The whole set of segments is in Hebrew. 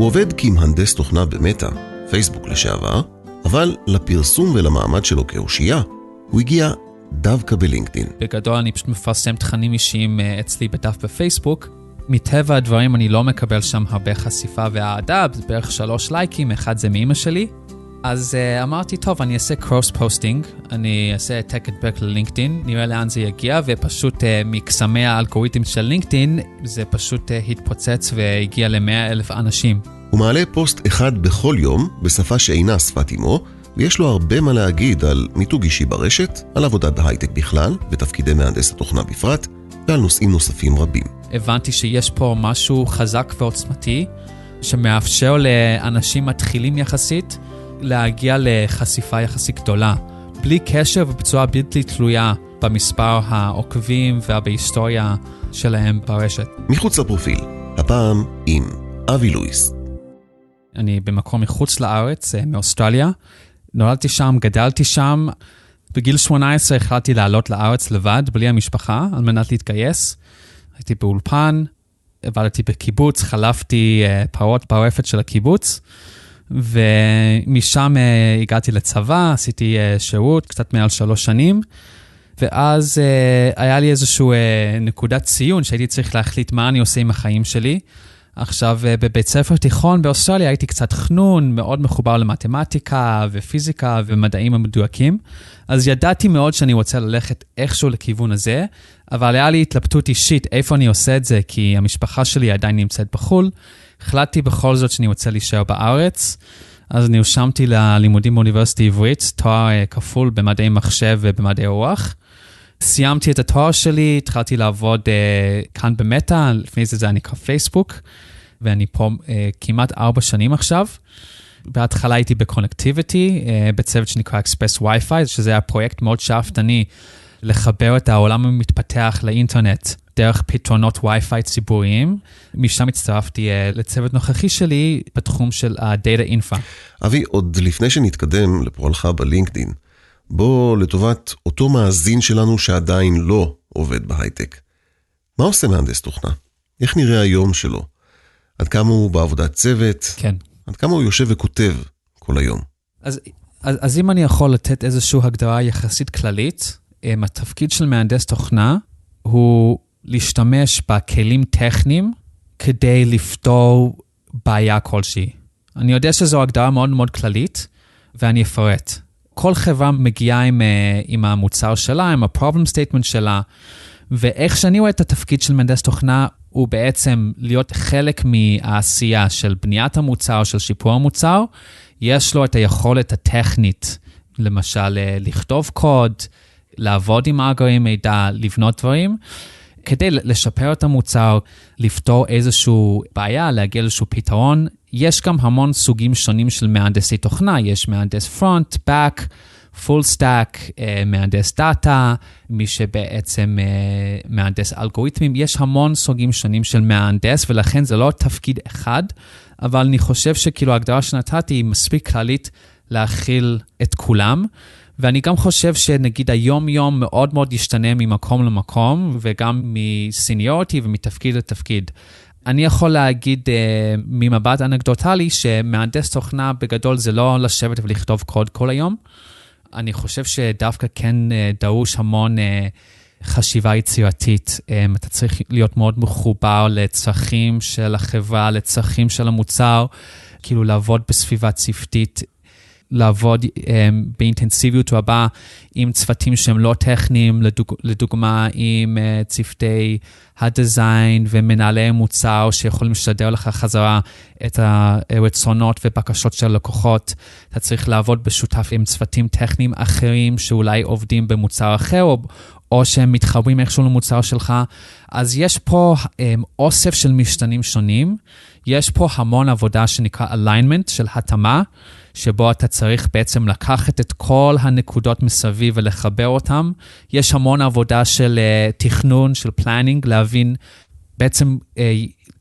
הוא עובד כמהנדס תוכנה במטא, פייסבוק לשעבר, אבל לפרסום ולמעמד שלו כאושייה, הוא הגיע דווקא בלינקדאין. בגדול אני פשוט מפרסם תכנים אישיים אה, אצלי בדף בפייסבוק. מטבע הדברים אני לא מקבל שם הרבה חשיפה ואהדה, בערך שלוש לייקים, אחד זה מאימא שלי. אז אה, אמרתי, טוב, אני אעשה cross posting, אני אעשה העתק הדבק ללינקדאין, נראה לאן זה יגיע, ופשוט אה, מקסמי האלגוריתם של לינקדאין, זה פשוט אה, התפוצץ והגיע ל-100 אלף אנשים. הוא מעלה פוסט אחד בכל יום, בשפה שאינה שפת אמו, ויש לו הרבה מה להגיד על מיתוג אישי ברשת, על עבודה בהייטק בכלל, ותפקידי מהנדס התוכנה בפרט, ועל נושאים נוספים רבים. הבנתי שיש פה משהו חזק ועוצמתי, שמאפשר לאנשים מתחילים יחסית להגיע לחשיפה יחסית גדולה, בלי קשר ובצורה בלתי תלויה במספר העוקבים ובהיסטוריה שלהם ברשת. מחוץ לפרופיל, הפעם עם אבי לואיס. אני במקום מחוץ לארץ, אה, מאוסטרליה. נולדתי שם, גדלתי שם. בגיל 18 החלטתי לעלות לארץ לבד, בלי המשפחה, על מנת להתגייס. הייתי באולפן, עבדתי בקיבוץ, חלפתי uh, פרות ברפת של הקיבוץ, ומשם uh, הגעתי לצבא, עשיתי uh, שירות, קצת מעל שלוש שנים, ואז uh, היה לי איזושהי נקודת ציון שהייתי צריך להחליט מה אני עושה עם החיים שלי. עכשיו, אה, בבית ספר תיכון באוסטרליה הייתי קצת חנון, מאוד מחובר למתמטיקה ופיזיקה ומדעים המדויקים, אז ידעתי מאוד שאני רוצה ללכת איכשהו לכיוון הזה, אבל היה לי התלבטות אישית איפה אני עושה את זה, כי המשפחה שלי עדיין נמצאת בחו"ל. החלטתי בכל זאת שאני רוצה להישאר בארץ, אז נרשמתי ללימודים באוניברסיטה העברית, תואר אה, כפול במדעי מחשב ובמדעי רוח. סיימתי את התואר שלי, התחלתי לעבוד uh, כאן במטא, לפני זה זה היה נקרא פייסבוק, ואני פה uh, כמעט ארבע שנים עכשיו. בהתחלה הייתי בקונקטיביטי, uh, בצוות שנקרא אקספרס וי-פיי, שזה היה פרויקט מאוד שאפתני לחבר את העולם המתפתח לאינטרנט דרך פתרונות וי-פיי ציבוריים. משם הצטרפתי uh, לצוות נוכחי שלי בתחום של ה-Data Infra. אבי, עוד לפני שנתקדם לפועלך בלינקדין, בוא לטובת אותו מאזין שלנו שעדיין לא עובד בהייטק. מה עושה מהנדס תוכנה? איך נראה היום שלו? עד כמה הוא בעבודת צוות? כן. עד כמה הוא יושב וכותב כל היום? אז, אז, אז אם אני יכול לתת איזושהי הגדרה יחסית כללית, התפקיד של מהנדס תוכנה הוא להשתמש בכלים טכניים כדי לפתור בעיה כלשהי. אני יודע שזו הגדרה מאוד מאוד כללית, ואני אפרט. כל חברה מגיעה עם, אה, עם המוצר שלה, עם ה-problem statement שלה, ואיך שאני רואה את התפקיד של מהנדס תוכנה, הוא בעצם להיות חלק מהעשייה של בניית המוצר, של שיפור המוצר. יש לו את היכולת הטכנית, למשל, אה, לכתוב קוד, לעבוד עם מאגרי מידע, לבנות דברים. כדי לשפר את המוצר, לפתור איזושהי בעיה, להגיע לאיזשהו פתרון, יש גם המון סוגים שונים של מהנדסי תוכנה, יש מהנדס front, back, full stack, אה, מהנדס דאטה, מי שבעצם אה, מהנדס אלגוריתמים, יש המון סוגים שונים של מהנדס, ולכן זה לא תפקיד אחד, אבל אני חושב שכאילו ההגדרה שנתתי היא מספיק כללית להכיל את כולם. ואני גם חושב שנגיד היום-יום מאוד מאוד ישתנה ממקום למקום, וגם מ seniority ומתפקיד לתפקיד. אני יכול להגיד uh, ממבט אנקדוטלי שמהנדס תוכנה בגדול זה לא לשבת ולכתוב קוד כל היום. אני חושב שדווקא כן uh, דרוש המון uh, חשיבה יצירתית. Um, אתה צריך להיות מאוד מחובר לצרכים של החברה, לצרכים של המוצר, כאילו לעבוד בסביבה צוותית. לעבוד um, באינטנסיביות רבה עם צוותים שהם לא טכניים, לדוג, לדוגמה עם uh, צוותי הדיזיין ומנהלי מוצר שיכולים לשדר לך חזרה את הרצונות ובקשות של הלקוחות. אתה צריך לעבוד בשותף עם צוותים טכניים אחרים שאולי עובדים במוצר אחר, או, או שהם מתחברים איכשהו למוצר שלך. אז יש פה um, אוסף של משתנים שונים. יש פה המון עבודה שנקרא alignment, של התאמה. שבו אתה צריך בעצם לקחת את כל הנקודות מסביב ולחבר אותן. יש המון עבודה של אה, תכנון, של planning, להבין בעצם אה,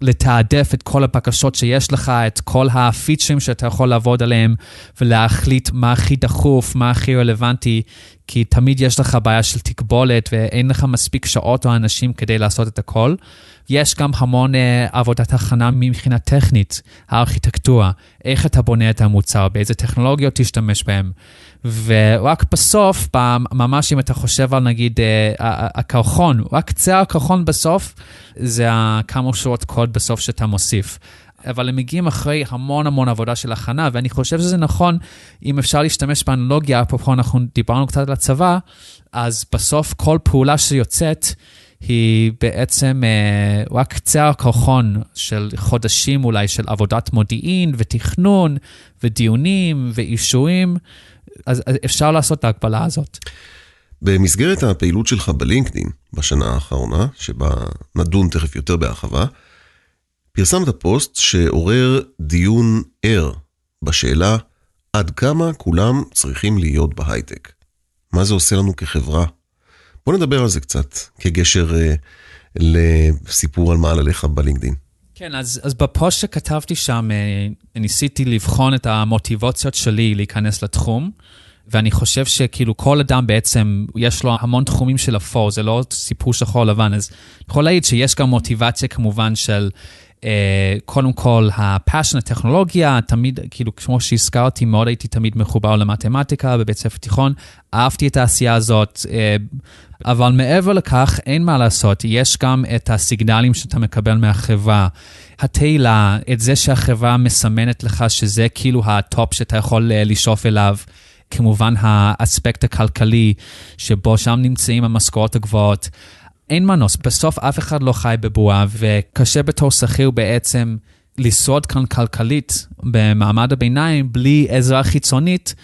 לתעדף את כל הבקשות שיש לך, את כל הפיצ'רים שאתה יכול לעבוד עליהם, ולהחליט מה הכי דחוף, מה הכי רלוונטי, כי תמיד יש לך בעיה של קיבולת ואין לך מספיק שעות או אנשים כדי לעשות את הכל. יש גם המון אה, עבודת הכנה מבחינה טכנית, הארכיטקטורה, איך אתה בונה את המוצר, באיזה טכנולוגיות תשתמש בהן. ורק בסוף, ממש אם אתה חושב על נגיד uh, הקרחון, רק קצה הקרחון בסוף, זה כמה שורות קוד בסוף שאתה מוסיף. אבל הם מגיעים אחרי המון המון עבודה של הכנה, ואני חושב שזה נכון, אם אפשר להשתמש באנלוגיה, אפרופו אנחנו דיברנו קצת על הצבא, אז בסוף כל פעולה שיוצאת, היא בעצם אה, רק קצה הקרחון של חודשים אולי של עבודת מודיעין ותכנון ודיונים ואישורים, אז אפשר לעשות את ההקבלה הזאת. במסגרת הפעילות שלך בלינקדאין בשנה האחרונה, שבה נדון תכף יותר בהרחבה, פרסמת פוסט שעורר דיון ער בשאלה עד כמה כולם צריכים להיות בהייטק. מה זה עושה לנו כחברה? בוא נדבר על זה קצת, כגשר uh, לסיפור על מעלליך בלינקדאין. כן, אז, אז בפוסט שכתבתי שם, אה, ניסיתי לבחון את המוטיבציות שלי להיכנס לתחום, ואני חושב שכאילו כל אדם בעצם, יש לו המון תחומים של אפור, זה לא סיפור שחור לבן, אז אני יכול להעיד שיש גם מוטיבציה כמובן של אה, קודם כל, ה passion הטכנולוגיה, תמיד, כאילו, כמו שהזכרתי, מאוד הייתי תמיד מחובר למתמטיקה בבית ספר תיכון, אהבתי את העשייה הזאת, אה, אבל מעבר לכך, אין מה לעשות, יש גם את הסיגנלים שאתה מקבל מהחברה, התהילה, את זה שהחברה מסמנת לך שזה כאילו ה top שאתה יכול אה, לשאוף אליו. כמובן האספקט הכלכלי, שבו שם נמצאים המשכורות הגבוהות. אין מנוס, בסוף אף אחד לא חי בבועה, וקשה בתור שכיר בעצם לשרוד כאן כלכלית במעמד הביניים בלי עזרה חיצונית.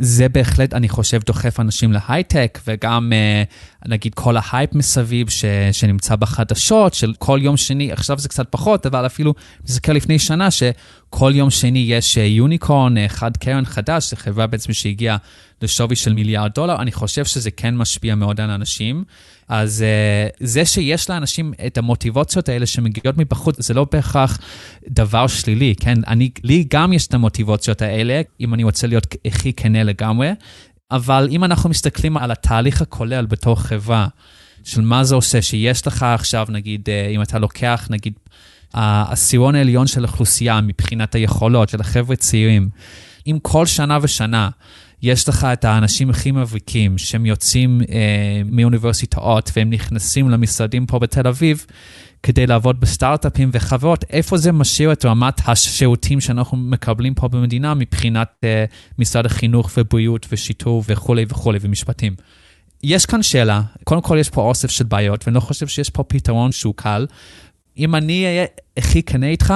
זה בהחלט, אני חושב, דוחף אנשים להייטק, וגם אה, נגיד כל ההייפ מסביב ש, שנמצא בחדשות, של כל יום שני, עכשיו זה קצת פחות, אבל אפילו נזכר לפני שנה, שכל יום שני יש יוניקורן, אה, חד קרן חדש, זו חברה בעצם שהגיעה לשווי של מיליארד דולר, אני חושב שזה כן משפיע מאוד על אנשים. אז uh, זה שיש לאנשים את המוטיבציות האלה שמגיעות מבחוץ, זה לא בהכרח דבר שלילי, כן? אני, לי גם יש את המוטיבציות האלה, אם אני רוצה להיות הכי כנה לגמרי, אבל אם אנחנו מסתכלים על התהליך הכולל בתור חברה, של מה זה עושה, שיש לך עכשיו, נגיד, uh, אם אתה לוקח, נגיד, העשירון העליון של האוכלוסייה מבחינת היכולות של החבר'ה צעירים, אם כל שנה ושנה יש לך את האנשים הכי מבריקים שהם יוצאים אה, מאוניברסיטאות והם נכנסים למשרדים פה בתל אביב כדי לעבוד בסטארט-אפים וחברות, איפה זה משאיר את רמת השירותים שאנחנו מקבלים פה במדינה מבחינת אה, משרד החינוך ובריאות ושיטור וכולי וכולי ומשפטים. יש כאן שאלה, קודם כל יש פה אוסף של בעיות ואני לא חושב שיש פה פתרון שהוא קל. אם אני אהיה הכי כנה איתך,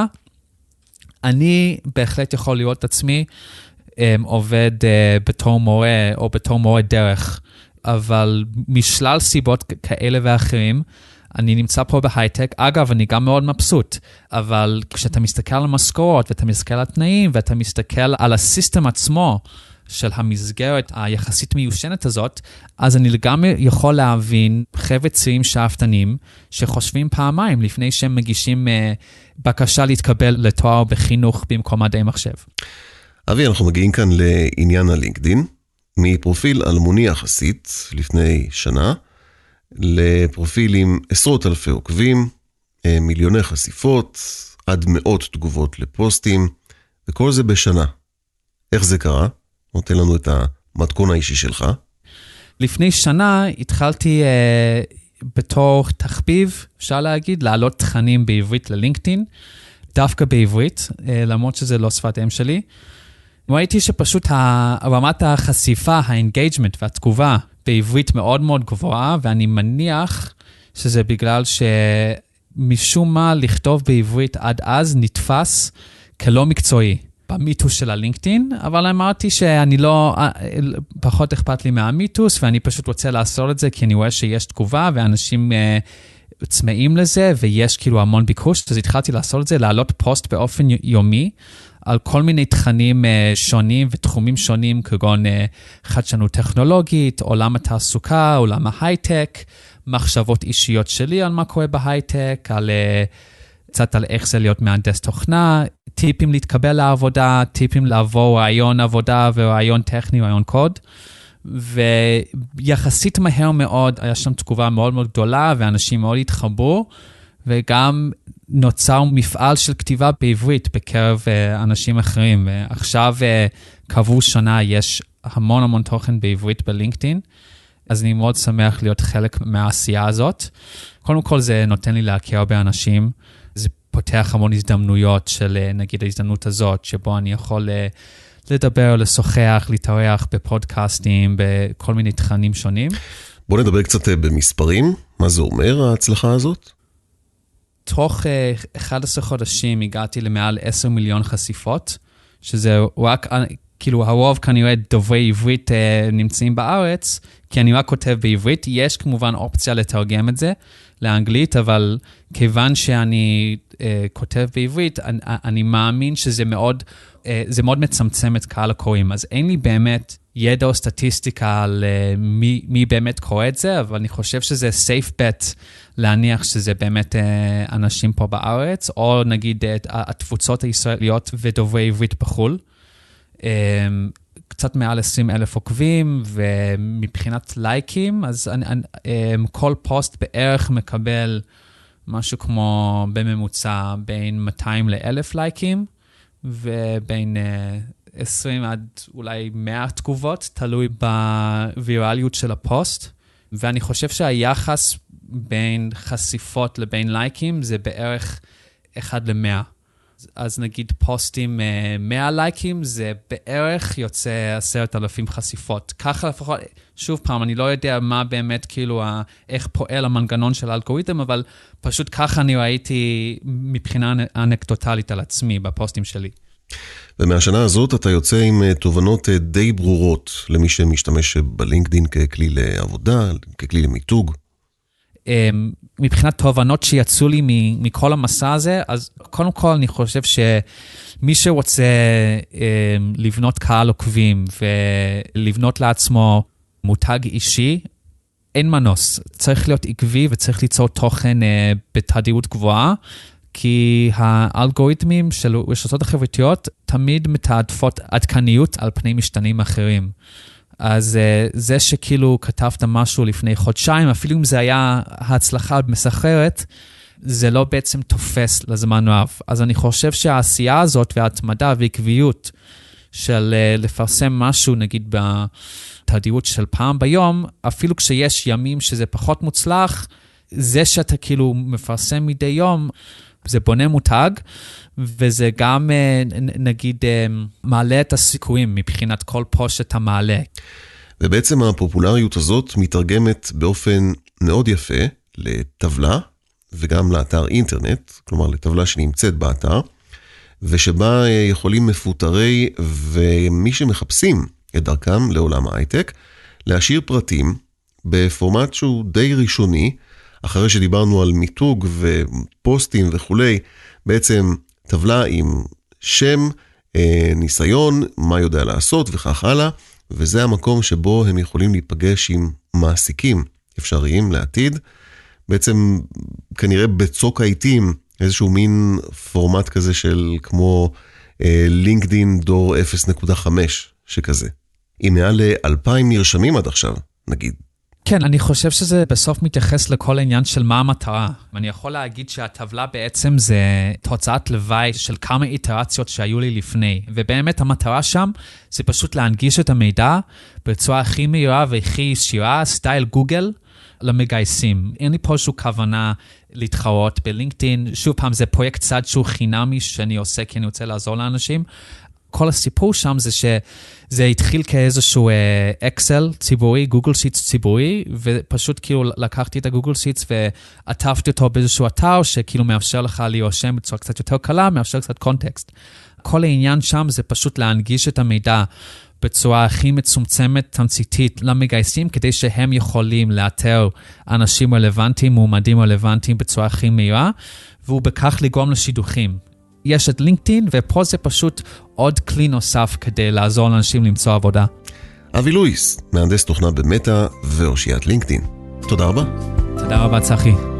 אני בהחלט יכול לראות את עצמי עובד uh, בתור מורה או בתור מורה דרך, אבל משלל סיבות כאלה ואחרים, אני נמצא פה בהייטק. אגב, אני גם מאוד מבסוט, אבל כשאתה מסתכל על המשכורות ואתה מסתכל על התנאים ואתה מסתכל על הסיסטם עצמו, של המסגרת היחסית מיושנת הזאת, אז אני לגמרי יכול להבין חבר'ה צעירים שאפתנים שחושבים פעמיים לפני שהם מגישים uh, בקשה להתקבל לתואר בחינוך במקום מדעי מחשב. אבי, אנחנו מגיעים כאן לעניין הלינקדין, מפרופיל אלמוני יחסית, לפני שנה, לפרופיל עם עשרות אלפי עוקבים, אה, מיליוני חשיפות, עד מאות תגובות לפוסטים, וכל זה בשנה. איך זה קרה? נותן לנו את המתכון האישי שלך. לפני שנה התחלתי אה, בתור תחביב, אפשר להגיד, להעלות תכנים בעברית ללינקדאין, דווקא בעברית, אה, למרות שזה לא שפת אם שלי. ראיתי שפשוט רמת החשיפה, ה engagement והתגובה בעברית מאוד מאוד גבוהה, ואני מניח שזה בגלל שמשום מה לכתוב בעברית עד אז נתפס כלא מקצועי. במיתוס של הלינקדאין, אבל אמרתי שאני לא, פחות אכפת לי מהמיתוס, ואני פשוט רוצה לעשות את זה, כי אני רואה שיש תגובה, ואנשים uh, צמאים לזה, ויש כאילו המון ביקוש, אז התחלתי לעשות את זה, להעלות פוסט באופן יומי על כל מיני תכנים uh, שונים ותחומים שונים, כגון uh, חדשנות טכנולוגית, עולם התעסוקה, עולם ההייטק, מחשבות אישיות שלי על מה קורה בהייטק, על... Uh, קצת על איך זה להיות מהנדס תוכנה, טיפים להתקבל לעבודה, טיפים לעבור רעיון עבודה ורעיון טכני, רעיון קוד. ויחסית מהר מאוד, היה שם תגובה מאוד מאוד גדולה, ואנשים מאוד התחברו, וגם נוצר מפעל של כתיבה בעברית בקרב uh, אנשים אחרים. ועכשיו uh, קבעו שנה, יש המון המון תוכן בעברית בלינקדאין, אז אני מאוד שמח להיות חלק מהעשייה הזאת. קודם כל, זה נותן לי להכיר הרבה אנשים. זה פותח המון הזדמנויות של, uh, נגיד, ההזדמנות הזאת, שבו אני יכול לדבר, לשוחח, להתארח בפודקאסטים, בכל מיני תכנים שונים. בוא נדבר קצת במספרים. מה זה אומר, ההצלחה הזאת? תוך uh, 11 חודשים הגעתי למעל 10 מיליון חשיפות, שזה רק, כאילו הרוב כנראה דוברי עברית uh, נמצאים בארץ, כי אני רק כותב בעברית. יש כמובן אופציה לתרגם את זה לאנגלית, אבל כיוון שאני כותב בעברית, אני, אני מאמין שזה מאוד, זה מאוד מצמצם את קהל הקוראים. אז אין לי באמת ידע או סטטיסטיקה על uh, מי, מי באמת קורא את זה, אבל אני חושב שזה safe bet להניח שזה באמת uh, אנשים פה בארץ, או נגיד uh, התפוצות הישראליות ודוברי עברית בחו"ל. קצת מעל 20 אלף עוקבים, ומבחינת לייקים, אז אני, אני, כל פוסט בערך מקבל משהו כמו בממוצע בין 200 ל-1,000 לייקים, ובין... Uh, 20 עד אולי 100 תגובות, תלוי בווירליות של הפוסט. ואני חושב שהיחס בין חשיפות לבין לייקים זה בערך 1 ל-100. אז נגיד פוסטים 100 לייקים, זה בערך יוצא 10,000 חשיפות. ככה לפחות, שוב פעם, אני לא יודע מה באמת, כאילו, איך פועל המנגנון של האלגוריתם, אבל פשוט ככה אני ראיתי מבחינה אנקדוטלית על עצמי בפוסטים שלי. ומהשנה הזאת אתה יוצא עם אה, תובנות אה, די ברורות למי שמשתמש בלינקדין ככלי לעבודה, ככלי למיתוג. אמ, מבחינת תובנות שיצאו לי מכל המסע הזה, אז קודם כל אני חושב שמי שרוצה אמ, לבנות קהל עוקבים ולבנות לעצמו מותג אישי, אין מנוס, צריך להיות עקבי וצריך ליצור תוכן אה, בתדירות גבוהה, כי האלגוריתמים של רשתות החברתיות תמיד מתעדפות עדכניות על פני משתנים אחרים. אז uh, זה שכאילו כתבת משהו לפני חודשיים, אפילו אם זה היה ההצלחה מסחררת, זה לא בעצם תופס לזמן רב. אז אני חושב שהעשייה הזאת וההתמדה ועקביות של uh, לפרסם משהו, נגיד בתדירות של פעם ביום, אפילו כשיש ימים שזה פחות מוצלח, זה שאתה כאילו מפרסם מדי יום, זה בונה מותג, וזה גם, אה, נגיד, אה, מעלה את הסיכויים מבחינת כל פוסט שאתה מעלה. ובעצם הפופולריות הזאת מתרגמת באופן מאוד יפה לטבלה וגם לאתר אינטרנט, כלומר לטבלה שנמצאת באתר, ושבה אה, יכולים מפוטרי ומי שמחפשים את דרכם לעולם ההייטק, להשאיר פרטים בפורמט שהוא די ראשוני, אחרי שדיברנו על מיתוג ופוסטים וכולי, בעצם טבלה עם שם, אה, ניסיון, מה יודע לעשות וכך הלאה, וזה המקום שבו הם יכולים להיפגש עם מעסיקים אפשריים לעתיד. בעצם כנראה בצוק העיתים, איזשהו מין פורמט כזה של כמו לינקדין אה, דור 0.5 שכזה. עם מעל ל-2,000 נרשמים עד עכשיו, נגיד כן, אני חושב שזה בסוף מתייחס לכל העניין של מה המטרה. אני יכול להגיד שהטבלה בעצם זה תוצאת לוואי של כמה איטרציות שהיו לי לפני. ובאמת המטרה שם זה פשוט להנגיש את המידע בצורה הכי מהירה והכי ישירה, style גוגל, למגייסים. אין לי פה שום כוונה להתחרות בלינקדאין. שוב פעם, זה פרויקט צד שהוא חינמי שאני עושה כי אני רוצה לעזור לאנשים. כל הסיפור שם זה שזה התחיל כאיזשהו אקסל אה, ציבורי, Google Sheets ציבורי, ופשוט כאילו לקחתי את ה Google Sheets ועטפתי אותו באיזשהו אתר שכאילו מאפשר לך להירשם בצורה קצת יותר קלה, מאפשר קצת context. כל העניין שם זה פשוט להנגיש את המידע בצורה הכי מצומצמת, תמציתית, למגייסים, כדי שהם יכולים לאתר אנשים רלוונטיים, מועמדים רלוונטיים בצורה הכי מהירה, ובכך לגרום לשידוכים. יש את לינקדאין, ופה זה פשוט עוד כלי נוסף כדי לעזור לאנשים למצוא עבודה. אבי לואיס, מהנדס תוכנה במטא ואושיית לינקדאין. תודה רבה. תודה רבה, צחי.